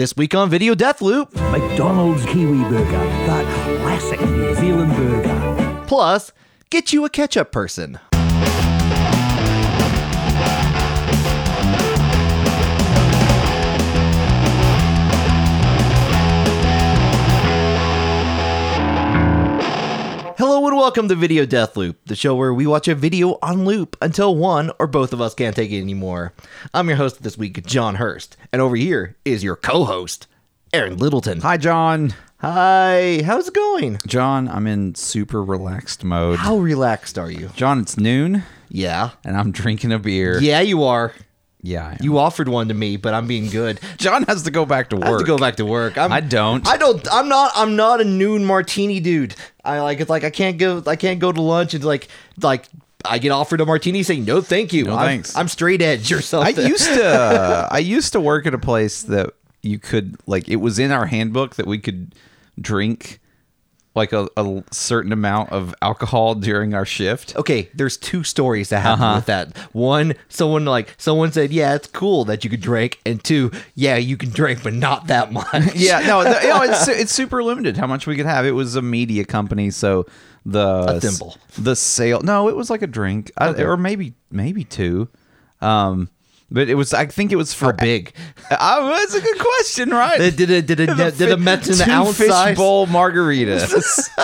This week on Video Death Loop, McDonald's Kiwi Burger, the classic New Zealand burger. plus get you a ketchup person. And welcome to Video Death Loop, the show where we watch a video on loop until one or both of us can't take it anymore. I'm your host this week, John Hurst, and over here is your co-host, Aaron Littleton. Hi, John. Hi, how's it going? John, I'm in super relaxed mode. How relaxed are you? John, it's noon Yeah. and I'm drinking a beer. Yeah, you are. Yeah. You offered one to me, but I'm being good. John has to go back to work. I have to go back to work. I'm, I don't. I don't. I'm not. I'm not a noon martini dude. I like. It's like I can't go. I can't go to lunch and like like I get offered a martini, say no, thank you. No, I'm, thanks. I'm straight edge or something. I used to I used to work at a place that you could like it was in our handbook that we could drink like a, a certain amount of alcohol during our shift. Okay, there's two stories that happened Uh-huh. with that. One, someone like someone said, "Yeah, it's cool that you could drink," and two, "Yeah, you can drink, but not that much." Yeah, no, the, you know, it's it's super limited how much we could have. It was a media company, so the A thimble. the sale. No, it was like a drink, I- or maybe maybe two. Um, but it was. I think it was for big? Oh, that's a good question, right? Did did it did it The did it fi- mention the two ounce fish size? bowl margaritas?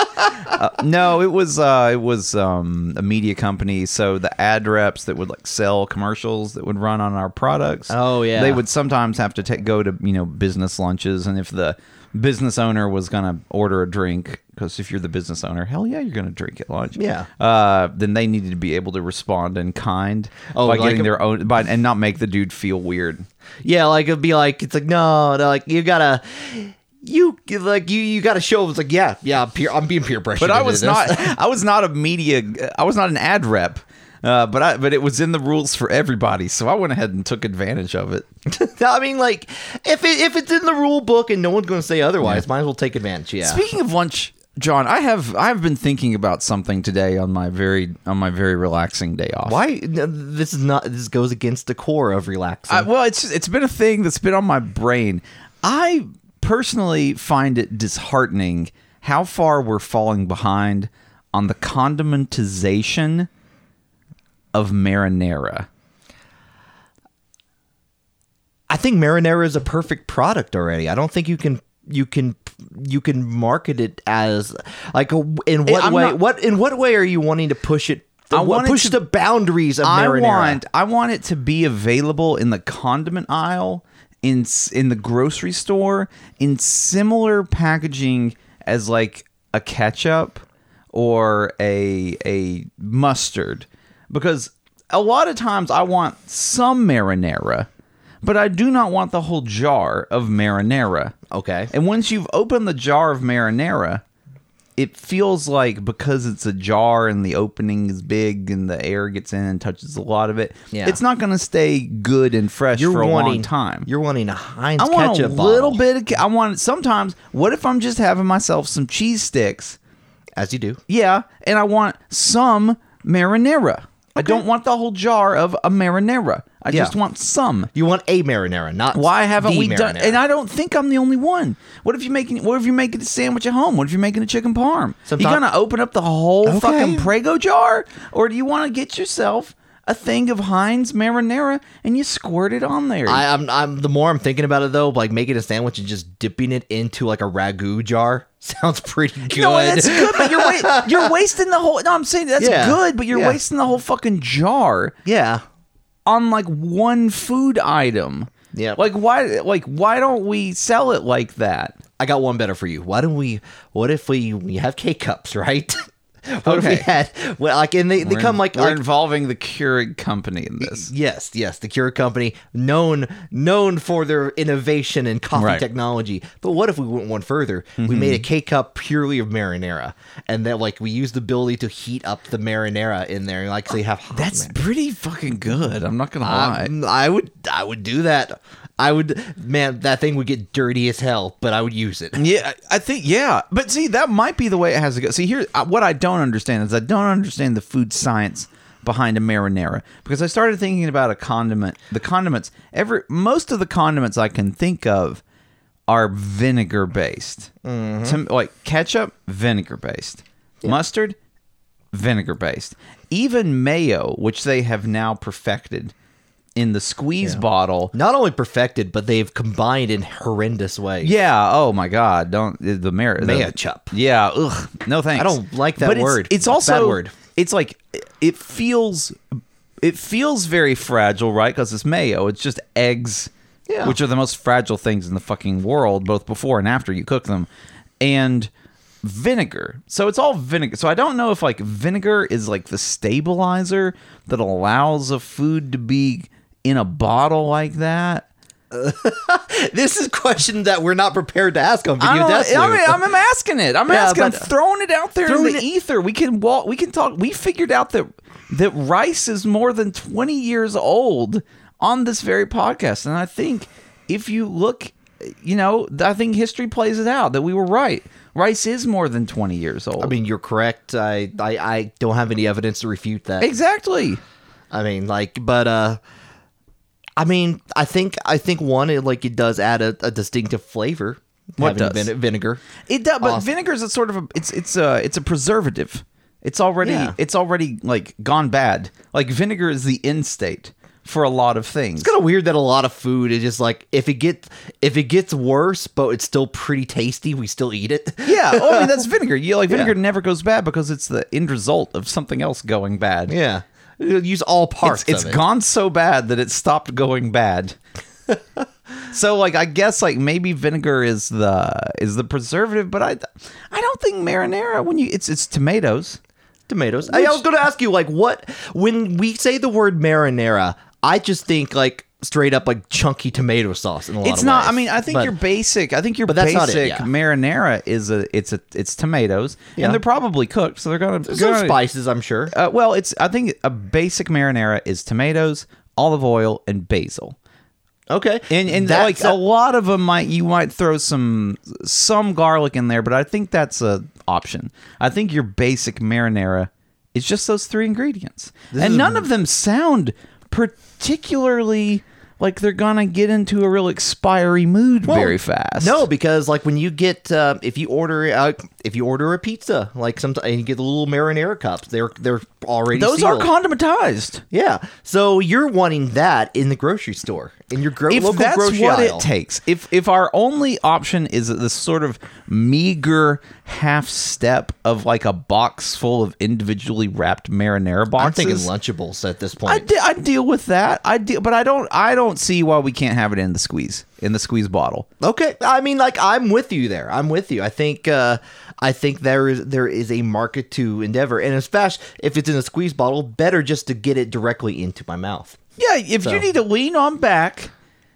Uh, no, it was uh, it was um, a media company. So the ad reps that would like sell commercials that would run on our products. Oh, yeah. they would sometimes have to take, go to you know business lunches, and if the business owner was gonna order a drink, because if you're the business owner, hell yeah, you're gonna drink at lunch. Yeah. Uh, then they needed to be able to respond in kind Oh, by like getting a- their own, by, and not make the dude feel weird. Yeah, like it'd be like it's like no, no like you gotta. You like you you got to show it's like yeah yeah I'm peer I'm being peer pressured. but I was not I was not a media I was not an ad rep. Uh, but I but it was in the rules for everybody, so I went ahead and took advantage of it. I mean, like if it if it's in the rule book and no one's going to say otherwise, might as well take advantage. Yeah. Speaking of lunch, John, I have I have been thinking about something today on my very on my very relaxing day off. Why no, this is not this goes against the core of relaxing. I, well, it's it's been a thing that's been on my brain. I personally find it disheartening how far we're falling behind on the condimentization of marinara. I think marinara is a perfect product already. I don't think you can you can you can market it as like a, in what I'm way not- what in what way are you wanting to push it? I what- want it push to- the boundaries of I want I want it to be available in the condiment aisle in in the grocery store in similar packaging as like a ketchup or a a mustard because a lot of times I want some marinara but I do not want the whole jar of marinara. Okay. And once you've opened the jar of marinara, it feels like because it's a jar and the opening is big and the air gets in and touches a lot of it, Yeah. it's not going to stay good and fresh You're for a wanting long time. You're wanting a Heinz I want a little bottle, bit of. I want sometimes. What if I'm just having myself some cheese sticks? as you do. Yeah, and I want some marinara. I don't want the whole jar of a marinara. I Yeah. just want some. You want a marinara, not Why haven't we done? And I don't think I'm the only one. What if you making? What if you're making a sandwich at home? What if you're making a chicken parm? Sometime- you gonna open up the whole Okay. fucking Prego jar, or do you want to get yourself a thing of Heinz marinara and you squirt it on there? I, I'm, I'm the more I'm thinking about it though, like making a sandwich and just dipping it into like a ragu jar sounds pretty good. no, that's good, but you're wa- you're wasting the whole. No, I'm saying that's Yeah. good, but you're Yeah. wasting the whole fucking jar yeah. On like one food item. Yeah. Like why? Like why don't we sell it like that? I got one better for you. Why don't we? What if we we have K cups, right? what if we had well, like and they, they We're come in- like, we're like involving the Keurig company in this. yes, yes, the Keurig Company, known known for their innovation in coffee Right. Mm-hmm. technology. But what if we went one further? We made a K cup purely of marinara, and that like we used the ability to heat up the marinara in there, and like so you have hot That's marinara. pretty fucking good. I'm not gonna lie. Um, I would I would do that. I would man, that thing would get dirty as hell, but I would use it. yeah, I think yeah, but see, that might be the way it has to go. See, here, what I don't understand is I don't understand the food science behind a marinara because I started thinking about a condiment. The condiments, every most of the condiments I can think of are vinegar based. Mm-hmm. like ketchup, vinegar based. Mustard, vinegar based. Even mayo, which they have now perfected in the squeeze bottle. Not only perfected, but they've combined in horrendous ways. Yeah. Oh my God. Don't the the- Mayochup. Yeah. Ugh. No thanks. I don't like that But word. It's, a also bad word. It's like it feels. It feels very fragile, right? Because it's mayo. It's just eggs, Yeah. which are the most fragile things in the fucking world, both before and after you cook them, and vinegar. So it's all vinegar. So I don't know if like vinegar is like the stabilizer that allows a food to be in a bottle like that. This is a question that we're not prepared to ask on I Video I mean, I'm, I'm asking it. I'm Yeah, asking. I'm throwing it out there in the it- ether. We can walk. We can talk. We figured out that that rice is more than 20 years old on this very podcast, and I think if you look, you know, I think history plays it out that we were right. Rice is more than 20 years old. I mean, you're correct. I, I I don't have any evidence to refute that. exactly. I mean, like, but uh, I mean, I think I think one, it, like, it does add a, a distinctive flavor. What does? vine- vinegar? It does, but Awesome. vinegar is a sort of a it's it's a it's a preservative. It's already Yeah. it's already like gone bad. Like vinegar is the end state for a lot of things. It's kind of weird that a lot of food is just like if it gets if it gets worse, but it's still pretty tasty, we still eat it. Yeah, well, I mean that's vinegar. You like vinegar Yeah. never goes bad because it's the end result of something else going bad. yeah, use all parts. it's, it's it. gone so bad that it stopped going bad. so like I guess like maybe vinegar is the is the preservative, but I I don't think marinara when you it's it's tomatoes. tomatoes. I, I was going to ask you, like, what when we say the word marinara, I just think like straight up like chunky tomato sauce. In a lot It's of not. ways. I mean, I think But- your basic. I think your but that's not it, basic yeah. marinara is a. It's a. It's tomatoes, Yeah. and they're probably cooked, so they're gonna. There's gonna- some spices, I'm sure. Uh, well, it's. I think a basic marinara is tomatoes, olive oil, and basil. Okay, And and That's like a lot of them might you might throw some some garlic in there, but I think that's a option. I think your basic marinara is just those three ingredients, and none of them sound particularly like they're gonna get into a real expiry mood Well, very fast. No, because like when you get uh, if you order uh, if you order a pizza, like sometimes and you get the little marinara cups, they're they're already those sealed. are condimentized. yeah. So you're wanting that in the grocery store in your gro- if local that's grocery what aisle. it takes if if our only option is this sort of meager half step of like a box full of individually wrapped marinara boxes I'm thinking Lunchables at this I point. de- I deal with that. I deal, but I don't. I don't see why we can't have it in the squeeze in the squeeze bottle. Okay, I mean, like I'm with you there. I'm with you. I think uh, I think there is there is a market to endeavor, and especially if it's in a squeeze bottle, better just to get it directly into my mouth. Yeah, if So- you need to lean on back,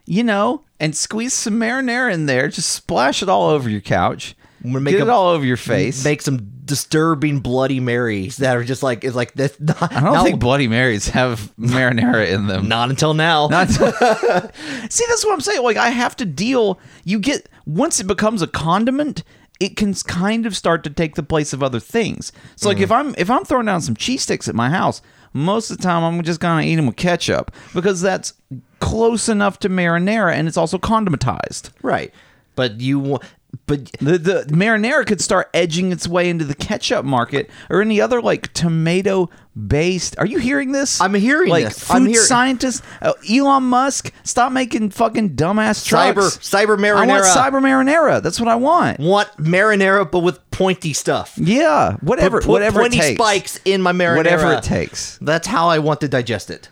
you know, and squeeze some marinara in there, just splash it all over your couch. Make Get it all over your face. Make some disturbing Bloody Marys that are just like it's like this. Not, I don't not- think Bloody Marys have marinara in them. not until now. Not- See, that's what I'm saying. Like, I have to deal. You get once it becomes a condiment, it can kind of start to take the place of other things. So, like, mm. if I'm if I'm throwing down some cheese sticks at my house, most of the time I'm just gonna eat them with ketchup because that's close enough to marinara, and it's also condimentized. right, but you wa- but The the marinara could start edging its way into the ketchup market or any other like tomato based. Are you hearing this? I'm hearing like this. Food I'm hear- scientists, uh, Elon Musk, stop making fucking dumbass cyber trucks. cyber marinara I want cyber marinara. That's what I want. want marinara, but with pointy stuff. Yeah, whatever, Put- put whatever pointy it takes. spikes in my marinara. Whatever it takes. That's how I want to digest it.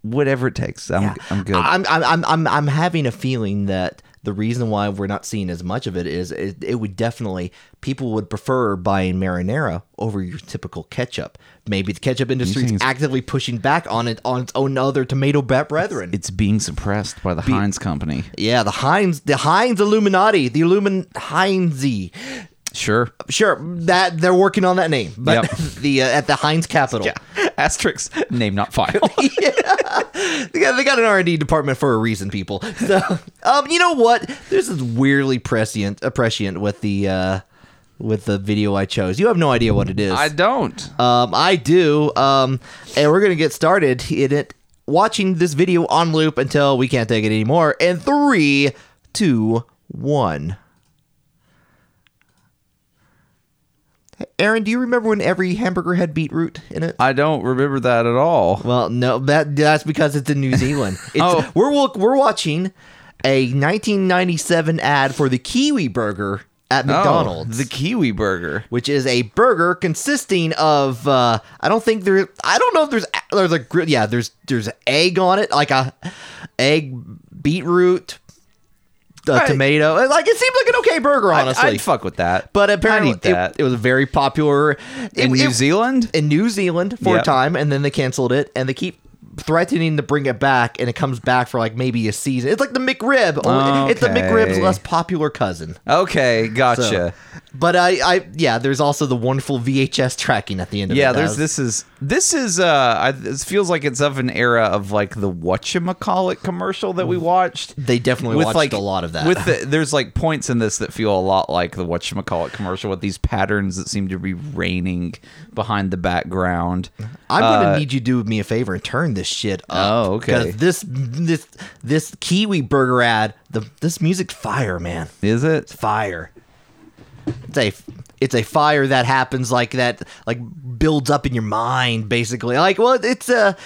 Whatever it takes. I'm I'm good. I'm, I'm, I'm, I'm, having a feeling that the reason why we're not seeing as much of it is it, it would definitely people would prefer buying marinara over your typical ketchup. Maybe the ketchup industry is actively pushing back on it on its own other tomato bat brethren. it's being suppressed by the Heinz company. yeah, the Heinz, the Heinz Illuminati, the Illumin Heinzy. Sure. Sure, that they're working on that name, but Yep. the uh, at the Heinz Capital. Yeah. Asterisk. Name not filed. they got, they got an R&D department for a reason, people. So, um, you know what? This is weirdly prescient, uh, prescient with the uh, with the video I chose. You have no idea what it is. I don't. um, I do. Um, and we're gonna get started in it. Watching this video on loop until we can't take it anymore. And three, two, one. Aaron, do you remember when every hamburger had beetroot in it? I don't remember that at all. Well, no, that that's because it's in New Zealand. It's, Oh. we're we're watching a 1997 ad for the Kiwi Burger at McDonald's. Oh, the kiwi burger. which is a burger consisting of uh I don't think there I don't know if there's there's a yeah there's there's egg on it like a egg beetroot uh, Right. tomato like it seemed like an okay burger honestly I'd, I'd fuck with that. but apparently that. It, it was very popular in it- New it- Zealand. in New Zealand for Yeah. a time and then they canceled it and they keep threatening to bring it back and it comes back for like maybe a season it's like the McRib only- it's the McRib's less popular cousin Okay, so, gotcha. but I, I, yeah, there's also the wonderful VHS tracking at the end of yeah, it. there's That this is this is uh I, this feels like it's of an era of like the whatchamacallit commercial that we watched. They definitely with watched like a lot of that. With the, there's like points in this that feel a lot like the whatchamacallit commercial with these patterns that seem to be raining behind the background. I'm gonna Uh, need you to do me a favor and turn this shit up. Oh, okay. Because this, this, this Kiwi burger ad, the this music's fire, man. Is it? It's fire. It's a, it's a fire that happens like that, like builds up in your mind, basically. Like, well, it's uh, a.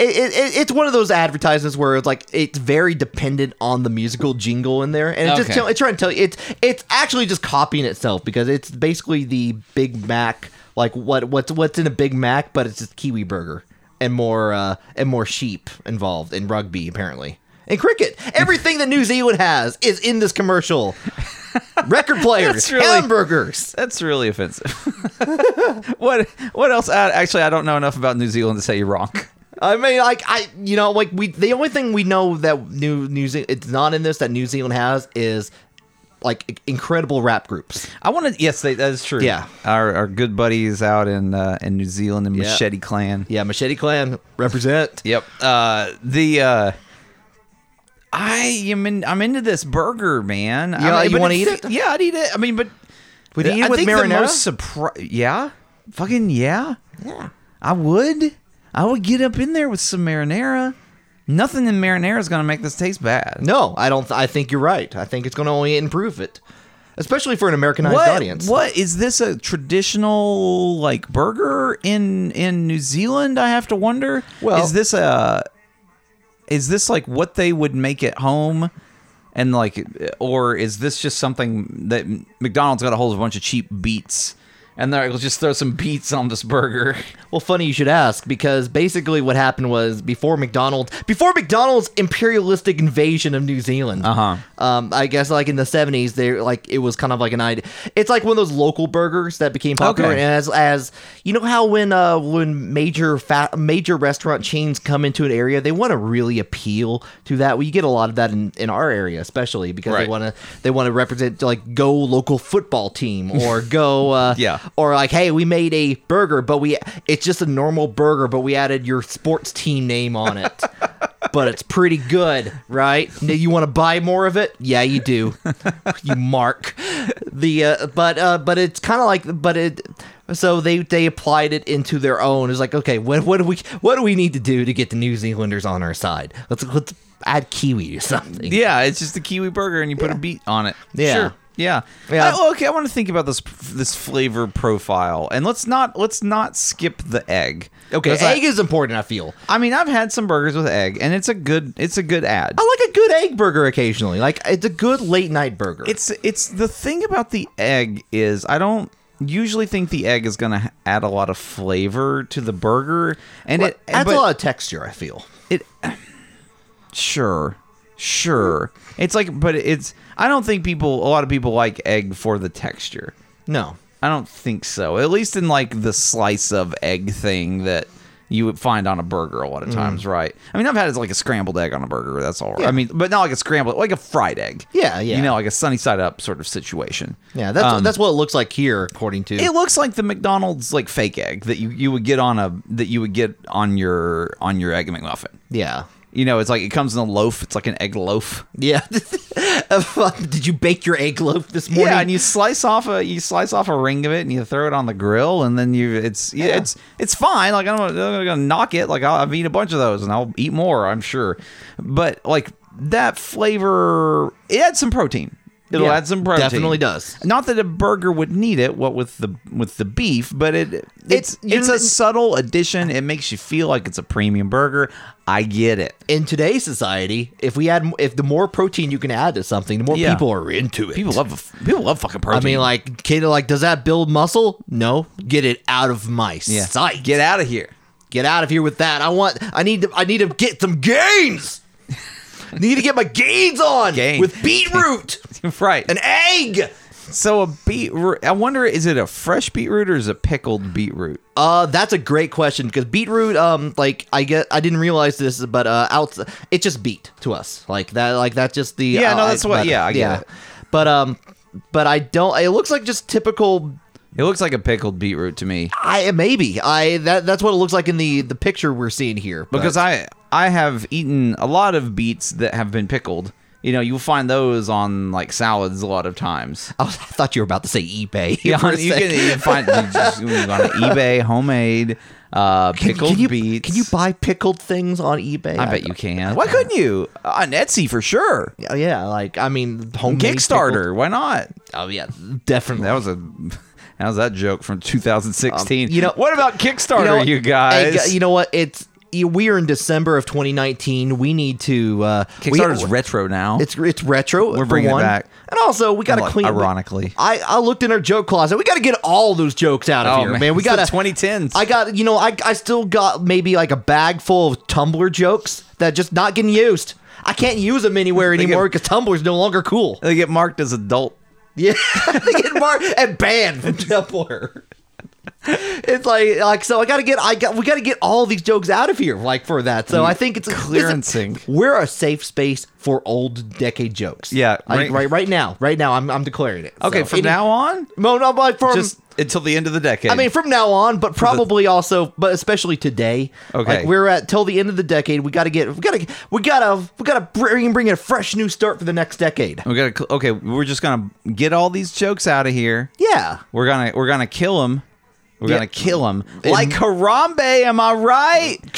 It, it, it's one of those advertisements where it's like it's very dependent on the musical jingle in there, and it just tell, it's trying to tell you it's it's actually just copying itself because it's basically the Big Mac, like what what's what's in a Big Mac, but it's just Kiwi burger and more uh, and more sheep involved in rugby apparently and cricket. Everything that New Zealand has is in this commercial. Record players, That's really- hamburgers. That's really offensive. what what else? Uh, actually, I don't know enough about New Zealand to say you're wrong. I mean, like I, you know, like we. The only thing we know that New New Zealand it's not in this that New Zealand has is like incredible rap groups. I want to. Yes, they, that is true. Yeah. our our good buddies out in uh, in New Zealand and Yeah. Machete Clan. Yeah, Machete Clan represent. Yep. Uh, the uh, I am in. I'm into this burger, man. Yeah, I you but wanna eat it? Yeah, I'd eat it. I mean, but Would you eat it with marinara? Surpri- yeah, fucking yeah. Yeah. I would. I would get up in there with some marinara. Nothing in marinara is gonna make this taste bad. No, I don't. I think you're right. I think it's going to only improve it, especially for an Americanized what, audience. What is this a traditional like burger in in New Zealand? I have to wonder. Well- is this a is this like what they would make at home? And like, or is this just something that McDonald's got a hold of a bunch of cheap beets, and they're like, let's just throw some beets on this burger? Well, funny you should ask because basically what happened was before McDonald's, before McDonald's imperialistic invasion of New Zealand. Uh-huh. Um, I guess like in the seventies, they like it was kind of like an idea. It's like one of those local burgers that became popular. Okay. And as as you know how when uh when major fat major restaurant chains come into an area, they want to really appeal to that. We get a lot of that in, in our area, especially because Right. they want to they want to represent like go local football team or go uh, Yeah. Or like hey we made a burger but we it's just a normal burger but we added your sports team name on it. But it's pretty good right? You want to buy more of it? Yeah you do. You mark. The uh, but uh but it's kind of like but it so they they applied it into their own. It's like okay what what do we what do we need to do to get the new zealanders on our side? Let's let's add kiwi or something. Yeah, it's just a kiwi burger, and you put a beet on it. Yeah. Sure. Yeah. Yeah. I- okay, I want to think about this this flavor profile, and let's not let's not skip the egg. okay 'Cause I- egg is important i feel I mean, I've had some burgers with egg, and it's a good it's a good ad. I like a good egg burger occasionally. Like it's a good late night burger. It's it's the thing about the egg is I don't usually think the egg is going to add a lot of flavor to the burger, and it it adds a lot of texture. I feel. it sure sure it's like but it's I don't think people a lot of people like egg for the texture. No, I don't think so. At least in like the slice of egg thing that you would find on a burger a lot of times, right? I mean, I've had it like a scrambled egg on a burger. That's all right. Yeah. I mean, but not like a scrambled, like a fried egg. Yeah, yeah. You know, like a sunny side up sort of situation. yeah, that's Um, that's what it looks like here, according to. It looks like the McDonald's like fake egg that you, you would get on a that you would get on your on your egg McMuffin. yeah, You know, it's like it comes in a loaf. It's like an egg loaf. yeah. Uh, did you bake your egg loaf this morning? Yeah, and you slice off a you slice off a ring of it and you throw it on the grill and then you it's yeah, Yeah. it's it's fine. Like I'm not, gonna knock it. Like I'll, I've eaten a bunch of those and I'll eat more. I'm sure, but like that flavor, it adds some protein. It'll Yeah, add some protein. definitely does. Not that a burger would need it. What with the with the beef, but it it's It's- it's a subtle addition. It makes you feel like it's a premium burger. I get it. In today's society, if we add, if the more protein you can add to something, the more Yeah. people are into it. People love people love fucking protein. I mean, like, kid, like, does that build muscle? No. Get it out of my yeah. sight. Get out of here. Get out of here with that. I want. I need to. I need to get some gains. need to get my gains on with beetroot, right. an egg. So a beetroot. I wonder, is it a fresh beetroot or is it pickled beetroot? Uh, that's a great question because beetroot, um, like I get, I didn't realize this, but uh, out, it's just beet to us, like that, like that's just the Yeah, no, uh, that's what- but- yeah, I get it. But um, but I don't. It looks like just typical. It looks like a pickled beetroot to me I maybe I that that's what it looks like in the the picture we're seeing here. but- because I I have eaten a lot of beets that have been pickled. You know, you'll find those on like salads a lot of times. I, was- I thought you were about to say eBay. Yeah, you can, you can find you just, you on eBay, homemade, uh, Can- pickled can you, beets. Can you buy pickled things on eBay? I bet you can. Why couldn't you? On Etsy for sure. Yeah, yeah, like I mean, homemade Kickstarter. Why not? Oh yeah, definitely. That was a. How's that joke from 2016. Um, you know- what about Kickstarter, know you, guys? Hey, you know what? It's you- we are in December of 2019. We need to. Uh, Kickstarter's we, retro now. It's it's retro. We're bringing it back. and also we got to clean. ironically. I I looked in our joke closet. We got to get all those jokes out of Oh, here, man. man. We got to 2010s. I got you know I I still got maybe like a bag full of Tumblr jokes that just not getting used. I can't use them anywhere anymore because Tumblr's no longer cool. they get marked as adult. Yeah, they get marked and banned from Tumblr. It's like like so I gotta get I got we gotta get all these jokes out of here like for that. So I mm, think it's Clearancing. listen, We're a safe space for old decade jokes. Yeah, right, right- right, right now, right now I'm I'm declaring it. Okay, So from now on, no, no, but from just until the end of the decade. I mean, from now on, but probably also, but especially today. Okay. like we're at till the end of the decade. We got to get, we got to, we got to, we got to bring bring a fresh new start for the next decade. we gotta. Okay, we're just gonna get all these jokes out of here. Yeah, We're gonna we're gonna kill them. We're Yeah. gonna kill them like Harambe. Am I right?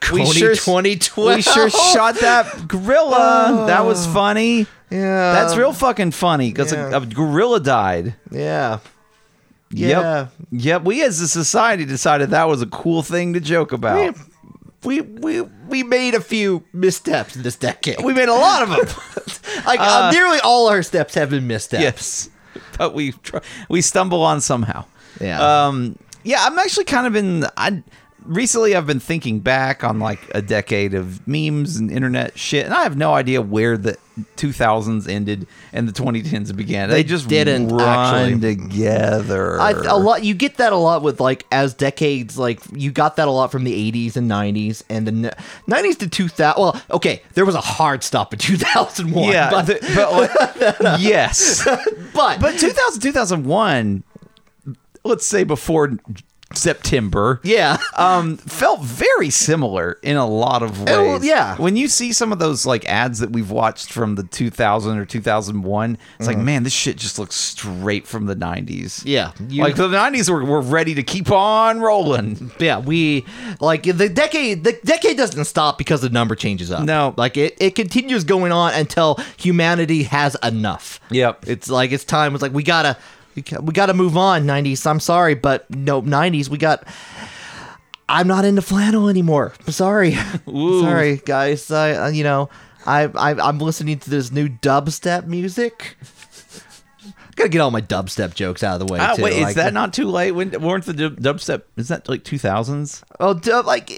Kony 2012. We sure shot that gorilla. that was funny. Yeah, That's real fucking funny because yeah. a, a gorilla died. Yeah, yeah. Yep. Yep. We as a society decided that was a cool thing to joke about. We we we made a few missteps in this decade. We made a lot of them. like uh, nearly all our steps have been missteps. yes. But we tr- we stumble on somehow. Yeah. Um. Yeah. I'm actually kind of in. I recently I've been thinking back on like a decade of memes and internet shit, and I have no idea where the 2000s ended and the 2010s began. They, They just didn't, run actually. together. I, a lot you get that a lot with like as decades like you got that a lot from the 80s and 90s and the n- 90s to 2000 well okay there was a hard stop in 2001 Yeah, but, the- but like, yes. but But 2000, 2001, let's say before September, yeah um, felt very similar in a lot of ways. Oh, yeah. When you see some of those like ads that we've watched from the 2000 or 2001, it's like, man, this shit just looks straight from the 90s. yeah you, Like the 90s were, were ready to keep on rolling. yeah we like the decade the decade doesn't stop because the number changes up No. like it, it continues going on until humanity has enough Yep. it's like it's time it's like we gotta we, gotta move on 90s i'm sorry but no 90s we got i'm not into flannel anymore i'm sorry Ooh. sorry guys i uh, you know I, I i'm listening to this new dubstep music gotta get all my dubstep jokes out of the way Ah, too. wait, is that not too late? When weren't the dubstep? Is that like 2000s? Oh, dub, like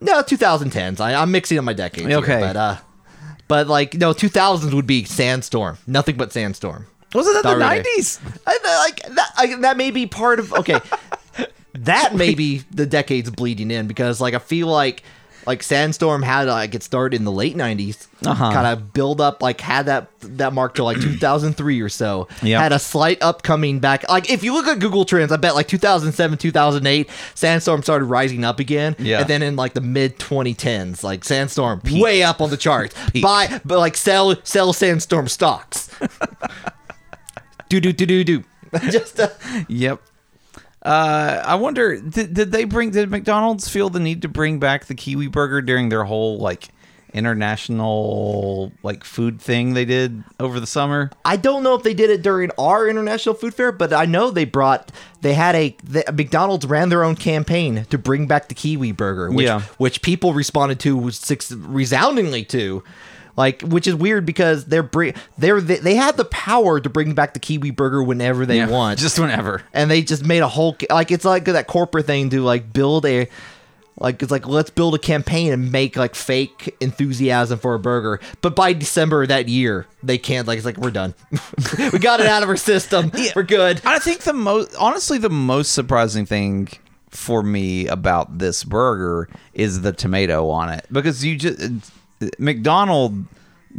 no 2010s. I, I'm mixing up my decades. here, Okay. but uh, but like no 2000s would be Sandstorm. Nothing but Sandstorm. Was it Not the 90s? I, I- like that. I, that may be part of okay. that may be the decades bleeding in because like I feel like like Sandstorm had like it started in the late 90s. Uh-huh. Kind of build up like had that that mark to like 2003 or so. Yep. Had a slight upcoming back. Like if you look at Google Trends, I bet like 2007, 2008, Sandstorm started rising up again. Yeah. And then in like the mid 2010s, like Sandstorm way up on the charts. Buy but like sell sell Sandstorm stocks. do do do do do. Just uh, Yep. Uh, I wonder did, did they bring did McDonald's feel the need to bring back the kiwi burger during their whole like international like food thing they did over the summer. I don't know if they did it during our international food fair, but I know they brought they had a the, McDonald's ran their own campaign to bring back the Kiwi Burger, which Yeah. which people responded to six, resoundingly to. Like, which is weird because they're bring they're they, they have the power to bring back the Kiwi Burger whenever they want, just whenever. and they just made a whole like it's like that corporate thing to like build a like it's like let's build a campaign and make like fake enthusiasm for a burger. But by december of that year they can't like it's like we're done. We got it out of our system. We're good. I think the most honestly the most surprising thing for me about this burger is the tomato on it. Because you just McDonald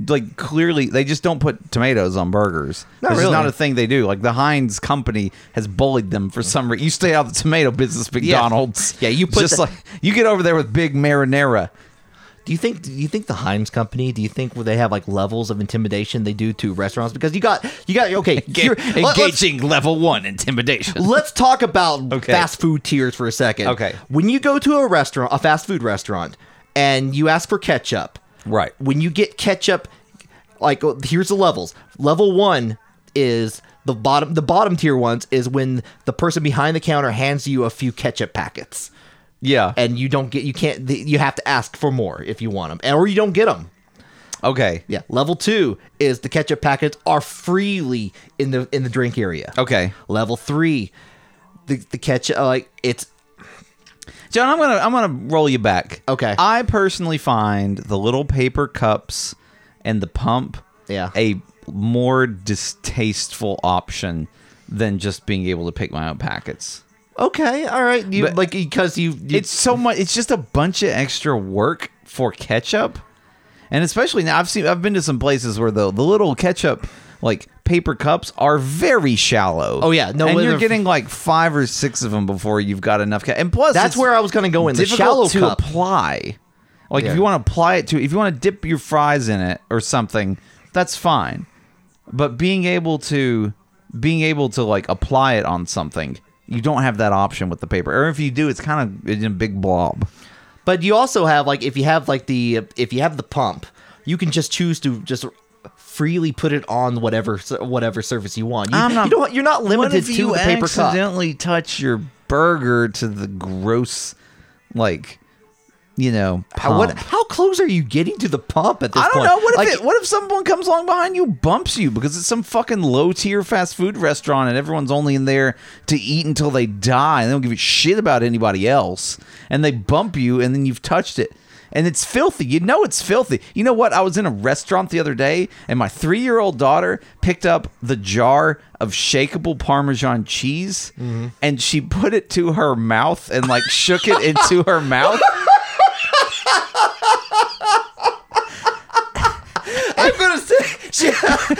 like clearly they just don't put tomatoes on burgers. Not This is really. not a thing they do. Like the Heinz company has bullied them for some reason. You stay out of the tomato business, McDonald's. Yeah, you put just the- like you get over there with big marinara. do you think do you think the Heinz company do you think they have like levels of intimidation they do to restaurants because you got you got okay let's- Engaging level one intimidation. Let's talk about Okay. fast food tiers for a second. Okay. When you go to a restaurant, a fast food restaurant, and you ask for ketchup, Right. When you get ketchup, like oh, here's the levels. Level one is the bottom. The bottom tier ones is when the person behind the counter hands you a few ketchup packets, Yeah. and you don't get. You can't. You have to ask for more if you want them, or you don't get them. Okay. Yeah. Level two is the ketchup packets are freely in the in the drink area. Okay. Level three, the the ketchup like it's John, I'm gonna I'm gonna roll you back. Okay. I personally find the little paper cups and the pump Yeah. a more distasteful option than just being able to pick my own packets. okay. All right. You But- like because you, you It's so much. It's just a bunch of extra work for ketchup, and especially now I've seen I've been to some places where the the little ketchup like paper cups are very shallow. Oh, yeah. No, and you're getting like five or six of them before you've got enough. Ca- and plus, That's where I was gonna go in the shallow to cup. apply. Like Yeah. if you want to apply it to, if you want to dip your fries in it or something, that's fine. But being able to, being able to like apply it on something, you don't have that option with the paper. Or if you do, it's kind of in a big blob. But you also have like if you have like the if you have the pump, you can just choose to just freely put it on whatever whatever surface you want. You, I'm not- you don't, you're not limited to the paper cup. accidentally touch your burger to the gross, like, you know, How, what, how close are you getting to the pump at this I don't point? know. What if Like, it, what if someone comes along behind you, bumps you because it's some fucking low tier fast food restaurant and everyone's only in there to eat until they die and they don't give a shit about anybody else and they bump you and then you've touched it and it's filthy. You know it's filthy. You know what? I was in a restaurant the other day and my three year old daughter picked up the jar of shakeable Parmesan cheese mm-hmm. and she put it to her mouth and like shook it into her mouth. I'm gonna say, she,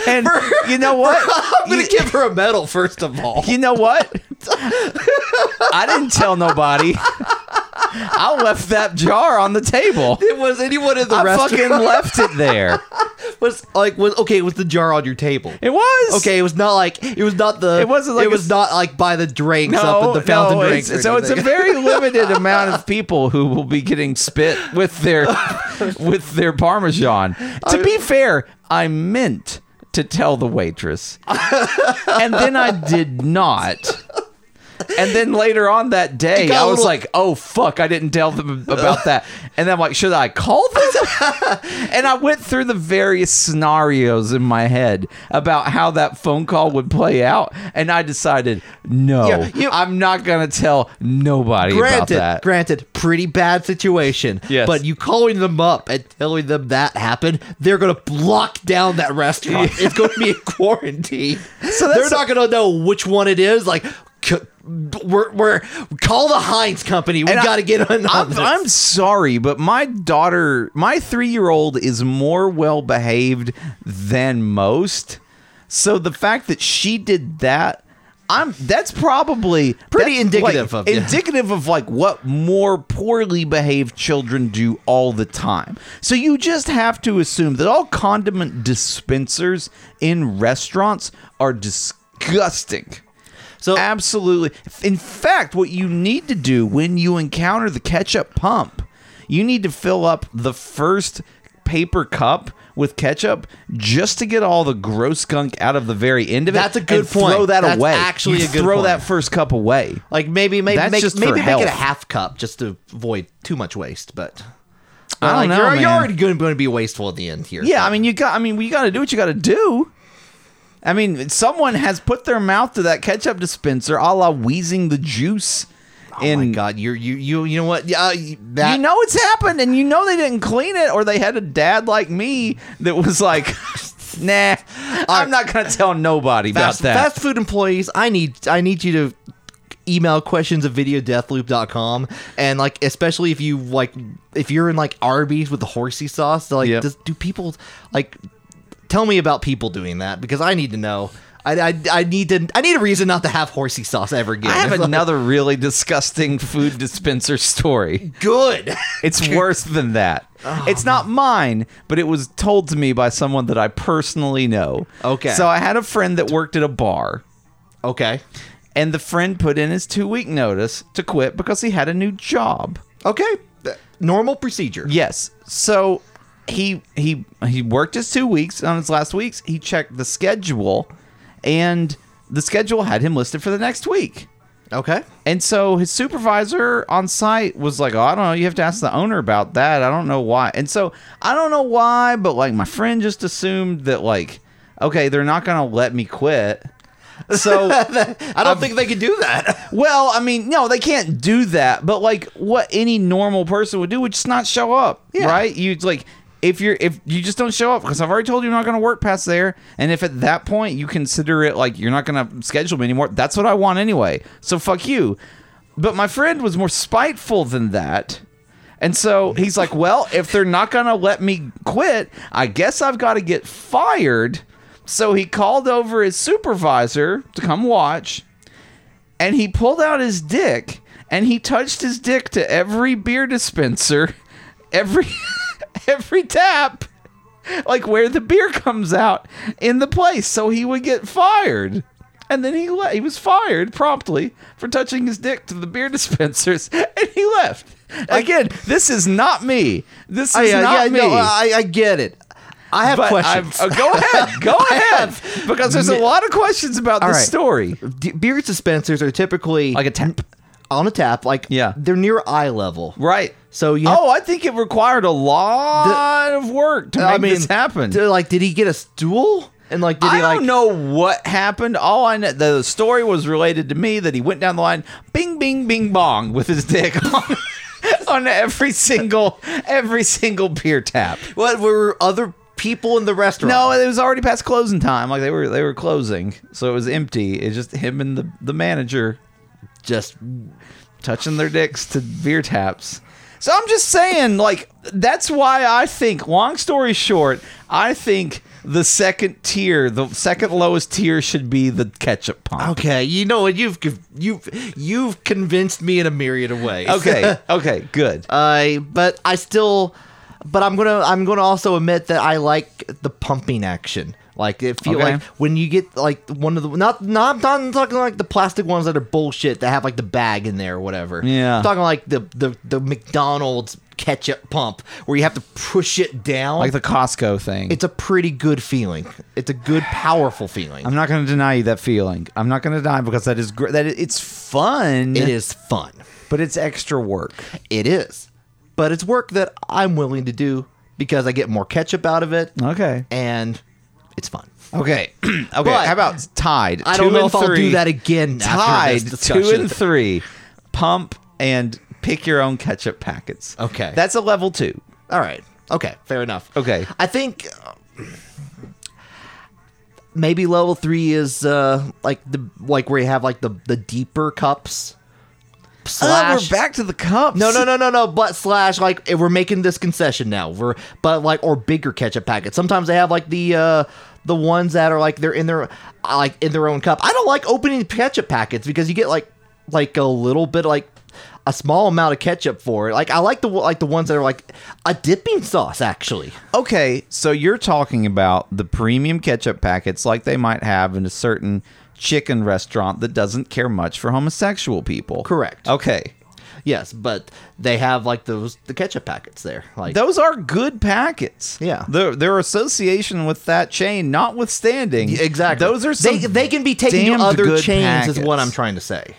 And you know what? I'm gonna You- give her a medal first of all. You know what? I didn't tell nobody. I left that jar on the table. It was anyone in the I restaurant fucking left it there. was like was okay. It was the jar on your table. It was Okay, it was not like it was not the. It wasn't like it was a- not like by the drinks up at the fountain no, drinks. it's- so it's a very limited amount of people who will be getting spit with their with their parmesan. To be fair, I meant to tell the waitress, and then I did not. And then later on that day, I was little- like, "Oh fuck, I didn't tell them about that." And then I'm like, "Should I call them?" and I went through the various scenarios in my head about how that phone call would play out, and I decided, no, Yeah, you- I'm not gonna tell nobody about Granted, that. granted, pretty bad situation. Yes. But you calling them up and telling them that happened, they're gonna block down that restaurant. It's gonna be a quarantine. So they're not gonna know which one it is. Like, we're we're call the Heinz company. We got to get on, I'm. I'm sorry, but my daughter, my three year old, is more well behaved than most. So the fact that she did that. I'm that's probably Pretty that's, indicative like, of indicative of like what more poorly behaved children do all the time. So you just have to assume that all condiment dispensers in restaurants are disgusting. So Absolutely. In fact, what you need to do when you encounter the ketchup pump, you need to fill up the first paper cup with ketchup just to get all the gross gunk out of the very end of it. That's a good and Throw that That's away. actually You a good throw point. that first cup away. Like maybe maybe That's make, just maybe make it a half cup just to avoid too much waste. But I don't like, know, You're, you're already going to be wasteful at the end here. Yeah, so. I mean you got. I mean you got to do what you got to do. I mean, someone has put their mouth to that ketchup dispenser, a la wheezing the juice. oh my god, you're you you you know what? Yeah, uh, that you know it's happened, and you know they didn't clean it, or they had a dad like me that was like, "Nah, I'm not gonna tell nobody about fast, that." fast food employees. I need I need you to email questions at videodeathloop.com and like especially if you like if you're in like Arby's with the horsey sauce like Yep. does, do people like tell me about people doing that because I need to know I, I, I need to I need a reason not to have horsey sauce ever again I have It's like, another really disgusting food dispenser story. good It's worse than that. Oh. it's not mine, but it was told to me by someone that I personally know. Okay. So I had a friend that worked at a bar, okay and the friend put in his two week notice to quit because he had a new job. okay normal procedure Yes. So he he he worked his two weeks. On his last weeks, he checked the schedule, and the schedule had him listed for the next week. okay And so his supervisor on site was like, "Oh, I don't know. You have to ask the owner about that. I don't know why." And so I don't know why, but like my friend just assumed that like, okay, they're not gonna let me quit. So I don't think they can do that well, I mean, no, they can't do that. But like, what any normal person would do would just not show up, Yeah. right? You'd like, if you're if you just don't show up because I've already told you you're not going to work past there, and if at that point you consider it like you're not going to schedule me anymore, that's what I want anyway. So fuck you. But my friend was more spiteful than that. And so he's like, well, if they're not going to let me quit, I guess I've got to get fired. So he called over his supervisor to come watch and he pulled out his dick and he touched his dick to every beer dispenser, every every tap, like where the beer comes out in the place, so he would get fired. And then he le- he was fired promptly for touching his dick to the beer dispensers, and he left. Again, this is not me. This is I, uh, not yeah, me. no, I, I get it I have But questions I've- uh, go ahead. Go ahead. Because there's a lot of questions about All this right. story. D- beer dispensers are typically Like a tap. on a tap, like Yeah. they're near eye level. Right. So you, Oh, I think it required a lot of work to make I mean, this happen. d- like, did he get a stool? And like, did I he like? don't know what happened. All I know, the story was related to me that he went down the line, bing, bing, bing, bong, with his dick on, on every single, every single beer tap. What were other people in the restaurant? No, it was already past closing time. Like they were, they were closing, so it was empty. It's just him and the the manager just touching their dicks to beer taps. So I'm just saying, like, that's why I think, long story short, I think the second tier, the second lowest tier should be the ketchup pump. okay. You know what? You've you've you've convinced me in a myriad of ways. Okay, okay, good. I but I still but I'm gonna I'm gonna also admit that I like the pumping action. Like it feel Okay. like when you get like one of the not not I'm not talking like the plastic ones that are bullshit that have like the bag in there or whatever. Yeah. I'm talking like the the the McDonald's ketchup pump where you have to push it down. Like the Costco thing. it's a pretty good feeling. It's a good powerful feeling. I'm not going to deny you that feeling. I'm not going to deny because that is great. That it's fun. it is fun. but it's extra work. It is. But it's work that I'm willing to do because I get more ketchup out of it Okay. and it's fun. Okay. okay. But- How about tied? I don't know if I'll do that again. after this two discussion. and three. Pump and pick your own ketchup packets. Okay. That's a level two. All right. Okay. Fair enough. Okay. I think uh, maybe level three is uh, like the like where you have like the the deeper cups. Slash. Oh, we're back to the cups. No, no, no, no, no. But slash like eh, we're making this concession now. We're but like or bigger ketchup packets. Sometimes they have like the uh the ones that are like they're in their uh, like in their own cup. I don't like opening ketchup packets because you get like like a little bit like a small amount of ketchup for it. Like I like the like the ones that are like a dipping sauce actually. Okay, so you're talking about the premium ketchup packets like they might have in a certain chicken restaurant that doesn't care much for homosexual people. Correct. Okay. Yes, but they have like those the ketchup packets there. Like Those are good packets. Yeah. Their, their association with that chain notwithstanding. exactly. Those are some they, they can be taken to other chains is what. I'm trying to say.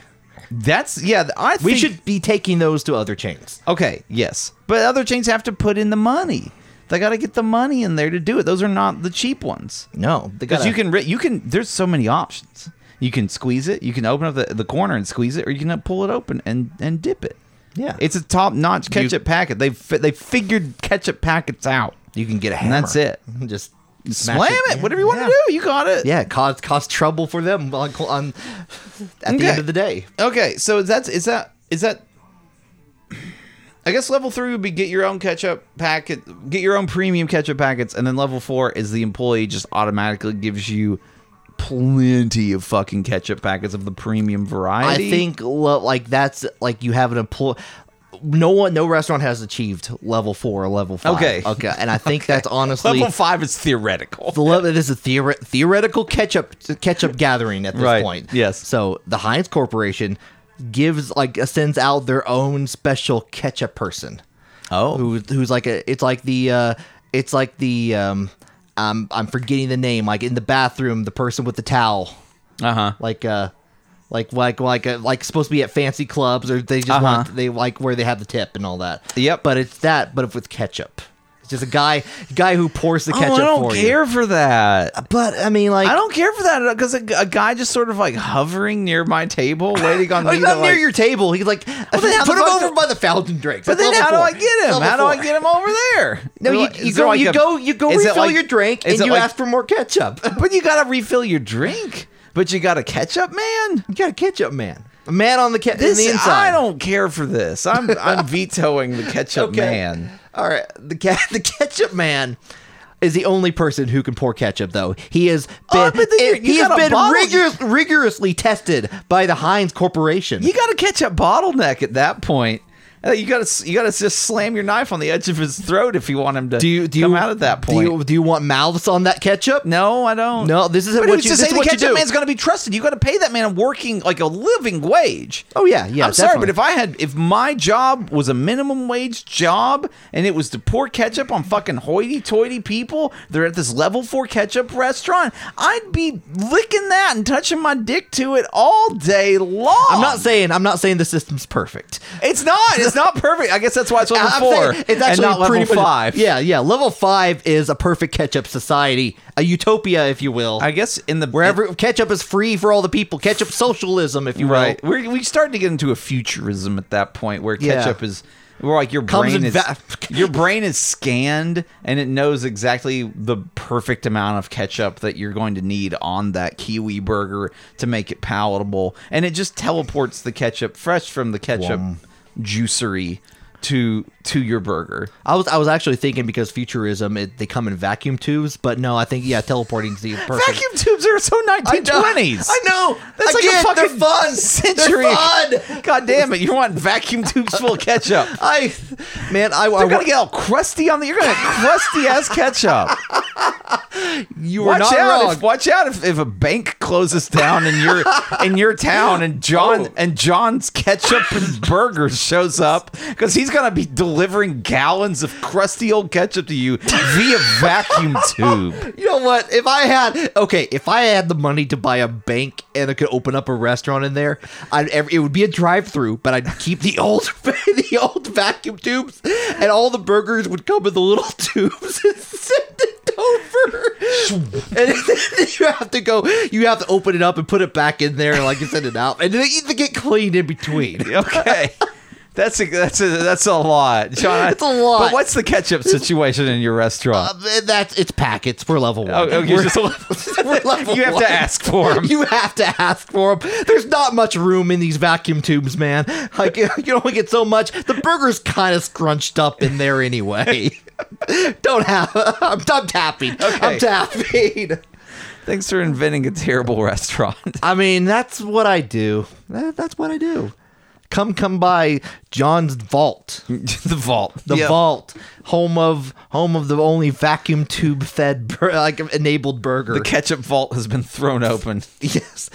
That's yeah. I think, We should be taking those to other chains. Okay, yes. But other chains have to put in the money. They got to get the money in there to do it. Those are not the cheap ones. No, Because you can you can there's so many options. You can squeeze it, you can open up the, the corner and squeeze it, or you can pull it open and and dip it. Yeah. It's a top notch ketchup packet. They they figured ketchup packets out. you can get a And hammer. that's it. Just Slam it, Yeah, whatever you want yeah. to do, you got it. Yeah, cause cause trouble for them on, on at the end of the day. Okay, so is that is that is that? I guess level three would be get your own ketchup packet, get your own premium ketchup packets, and then level four is the employee just automatically gives you plenty of fucking ketchup packets of the premium variety. I think like that's like you have an employee. No one, no restaurant has achieved level four or level five. Okay. okay, and I think that's honestly level five is theoretical. the level. This is a theore- theoretical ketchup ketchup gathering at this Right, point. yes. So the Heinz Corporation gives like sends out their own special ketchup person. Oh, who who's like a it's like the uh it's like the um I'm I'm forgetting the name like in the bathroom the person with the towel uh huh. like uh like like like uh, like supposed to be at fancy clubs or they just Uh-huh. want they like where they have the tip and all that. Yep. But it's that but if with ketchup. Just a guy guy who pours the ketchup Oh, I don't for care for that. But I mean like I don't care for that because a, a guy just sort of like hovering near my table, waiting on Oh, me he's to near like- your table. He's like, how put him over do- by the fountain drinks. But then how level do I get him? How do I get him over there? No, you, you go, like you a- go, you go refill like- your drink, and you ask for more ketchup. But you gotta refill your drink. But you got a ketchup man. You got a ketchup man. A man on the ca- This the inside. I don't care for this. I'm I'm vetoing the ketchup Okay. man. All right, the ca- the ketchup man is the only person who can pour ketchup, though. He has oh, been Oh, but then eh, he has been rigorous, rigorously tested by the Heinz Corporation. You got a ketchup bottleneck at that point. You gotta you gotta just slam your knife on the edge of his throat if you want him to do you do come you, out at that Do point. you, do you want mouths on that ketchup? no, I don't. No, this is But what you- to this say is the what you ketchup do. man's going to be trusted? You got to pay that man a working like a living wage. Oh yeah, yeah. I'm sorry, but if I had, if my job was a minimum wage job and it was to pour ketchup on fucking hoity-toity people, they're at this level four ketchup restaurant, I'd be licking that and touching my dick to it all day long. I'm not saying I'm not saying the system's perfect. it's not. It's not perfect. I guess that's why it's level I'm four. saying it's actually not pretty level much- five. Yeah, yeah. Level five is a perfect ketchup society, a utopia, if you will. I guess in the Wherever ketchup is free for all the people, ketchup socialism, if you will. right, we're, we starting to get into a futurism at that point where Yeah. ketchup is. Where like your Comes brain is va- your brain is scanned and it knows exactly the perfect amount of ketchup that you're going to need on that kiwi burger to make it palatable and it just teleports the ketchup fresh from the ketchup juicery to to your burger. I was I was actually thinking because futurism it, they come in vacuum tubes, but no, I think yeah, teleporting is the perfect. Vacuum tubes are so 1920s. I know. That's Again, like a fucking fun. century. Fun. God damn it! You want vacuum tubes full of ketchup? I man, I, I They're gonna get all crusty on the. You're gonna crusty ass ketchup. you were Watch not out! wrong. If, watch out if, if a bank closes down in your in your town and John Oh. and John's ketchup and burgers shows up because he's gonna be delivering gallons of crusty old ketchup to you via vacuum tube. You know what? If I had okay, if I had the money to buy a bank and I could open up a restaurant in there, I'd it would be a drive-through, but I'd keep the old the old vacuum tubes, and all the burgers would come in the little tubes and send it over. and you have to go, you have to open it up and put it back in there, like you send it out, and then they get cleaned in between. Okay. That's a that's a that's a lot, John. It's a lot. But what's the ketchup situation in your restaurant? Uh, that's it's packets. We're level one. Oh, okay, We're- just level- level You have one. to ask for them. You have to ask for them. There's not much room in these vacuum tubes, man. Like you only get so much. The burger's kind of scrunched up in there anyway. Don't have. I'm, I'm tapping. Okay. I'm tapping. Thanks for inventing a terrible restaurant. I mean, that's what I do. That- that's what I do. Come, come by John's Vault. the vault. The Yeah. Vault, home of home of the only vacuum tube fed bur- like enabled burger. The ketchup vault has been thrown open. Yes.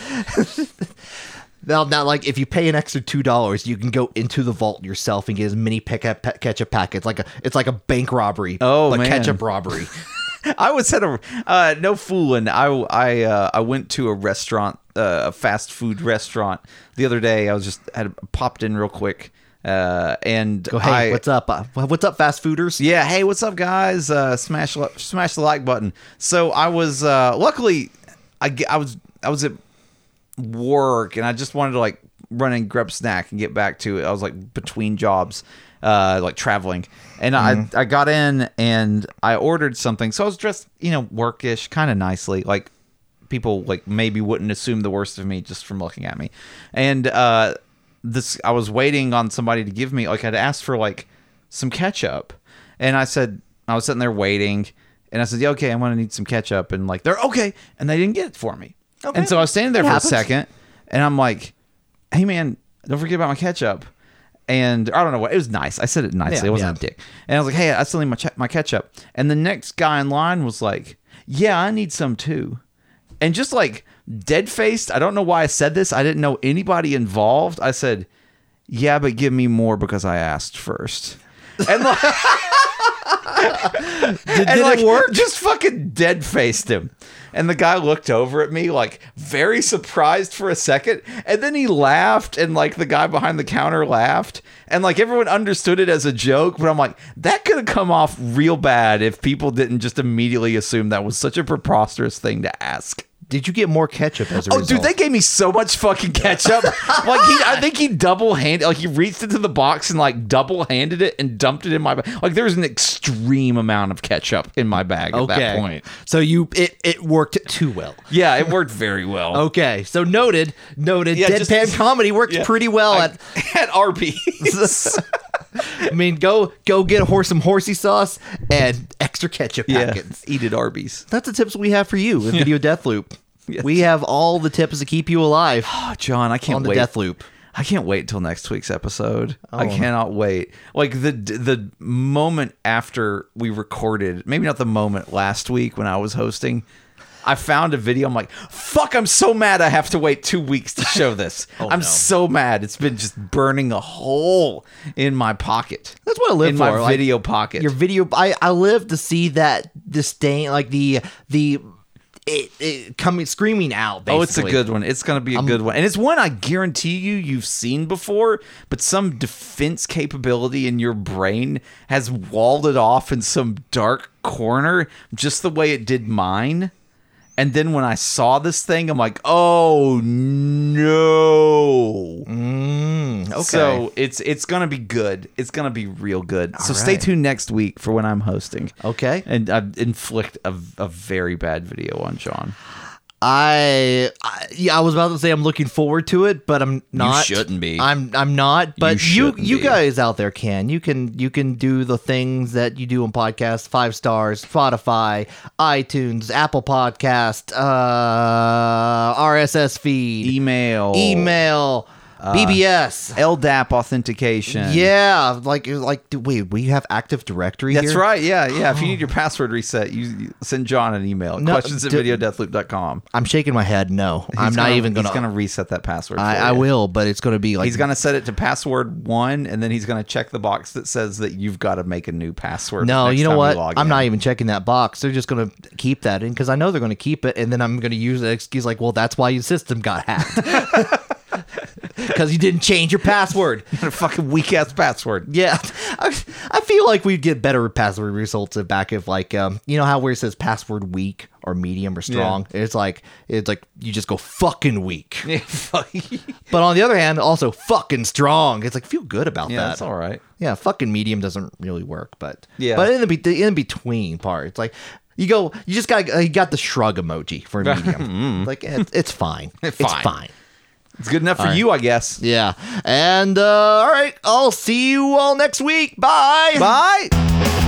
Now, now, like if you pay an extra two dollars, you can go into the vault yourself and get as many pick up pe- ketchup packets. Like a, it's like a bank robbery. Oh, like man. ketchup robbery. I was at a uh, no fooling. I I uh, I went to a restaurant, uh, a fast food restaurant the other day. I was just had popped in real quick, uh, and Go, hey, I, what's up? Uh, what's up, fast fooders? Yeah, hey, what's up, guys? Uh, smash smash the like button. So I was uh, luckily, I I was I was at work and I just wanted to like run and grab a snack and get back to it. I was like between jobs, uh, like traveling, and I I got in and I ordered something. So I was dressed, you know, workish, kind of nicely, like people like maybe wouldn't assume the worst of me just from looking at me, and uh, this I was waiting on somebody to give me like I'd asked for like some ketchup, and I said I was sitting there waiting, and I said, yeah, okay, I'm gonna need some ketchup, and like they're okay, and they didn't get it for me, Okay. and so I was standing there It for happens. a second, and I'm like, hey man, don't forget about my ketchup. And I don't know what it was nice. I said it nicely. Yeah, I wasn't yeah. a dick. And I was like, "Hey, I still need my ch- my ketchup." And the next guy in line was like, "Yeah, I need some too." And just like dead faced, I don't know why I said this. I didn't know anybody involved. I said, "Yeah, but give me more because I asked first. And like, Did, and did like, it work? Just fucking dead faced him. And the guy looked over at me like very surprised for a second, and then he laughed, and like the guy behind the counter laughed, and like everyone understood it as a joke. But I'm like, that could have come off real bad if people didn't just immediately assume that was such a preposterous thing to ask. Did you get more ketchup as a oh, result? Oh, result? dude, they gave me so much fucking ketchup. like he, I think he double handed, like he reached into the box and like double handed it and dumped it in my bag. Like there was an extreme amount of ketchup in my bag at that point. So you it it worked too well. Yeah, it worked very well. Okay, so noted, noted. Yeah, Deadpan just- comedy worked Yeah. pretty well I- at. at Arby's. I mean, go go get a horse some horsey sauce and extra ketchup yeah, packets. eat at Arby's. That's the tips we have for you in Video Death Loop. Yes. We have all the tips to keep you alive Oh, John, I can't on the wait. Death Loop. I can't wait till next week's episode. I Oh. cannot wait. Like the the moment after we recorded, maybe not the moment last week when I was hosting. I found a video. I'm like, fuck! I'm so mad. I have to wait two weeks to show this. Oh, I'm Oh, no. so mad. It's been just burning a hole in my pocket. That's what I live in for. my like, video pocket. Your video. I I live to see that disdain, like the the it, it coming screaming out. Basically. Oh, it's a good one. It's going to be a good one. And it's one I guarantee you you've seen before, but some defense capability in your brain has walled it off in some dark corner just the way it did mine. And then when I saw this thing, I'm like, "Oh no." Mm, okay. So, it's it's going to be good. It's going to be real good. so stay tuned next week for when I'm hosting. okay. And I inflict a, a very bad video on John. I, I yeah, I was about to say I'm looking forward to it, but I'm not. You shouldn't be. I'm I'm not. But you shouldn't you, guys out there can you can you can do the things that you do on podcasts, five stars, Spotify, iTunes, Apple Podcast, uh, RSS feed, Email. email, Uh, BBS. LDAP authentication. Yeah, like like wait, we have Active Directory. That's here? right. Yeah, yeah. If you need your password reset, you, send John an email. No, questions at d- videodeathloop.com. I'm shaking my head. No, I'm not even gonna. He's gonna reset that password. I, I will, but it's gonna be like He's gonna set it to password one, and then he's gonna check the box that says that you've got to make a new password. No, you know what? I'm in. not even checking that box. They're just going to keep that in because I know they're going to keep it, and then I'm going to use the excuse like, "Well, that's why your system got hacked because you didn't change your password." a fucking weak ass password. Yeah, I, I feel like we'd get better password results if back if like um you know how where it says password weak or medium or strong. It's like it's like you just go fucking weak. Yeah, yeah, But on the other hand, also fucking strong. It's like feel good about that. that's all right. Yeah, fucking medium doesn't really work, but Yeah. but in the, be- the in between part, it's like you go, you just got you got the shrug emoji for medium. like it, it's fine, it's Fine. fine. It's good enough for you, I guess. Yeah, and uh, all right, I'll see you all next week. Bye. Bye.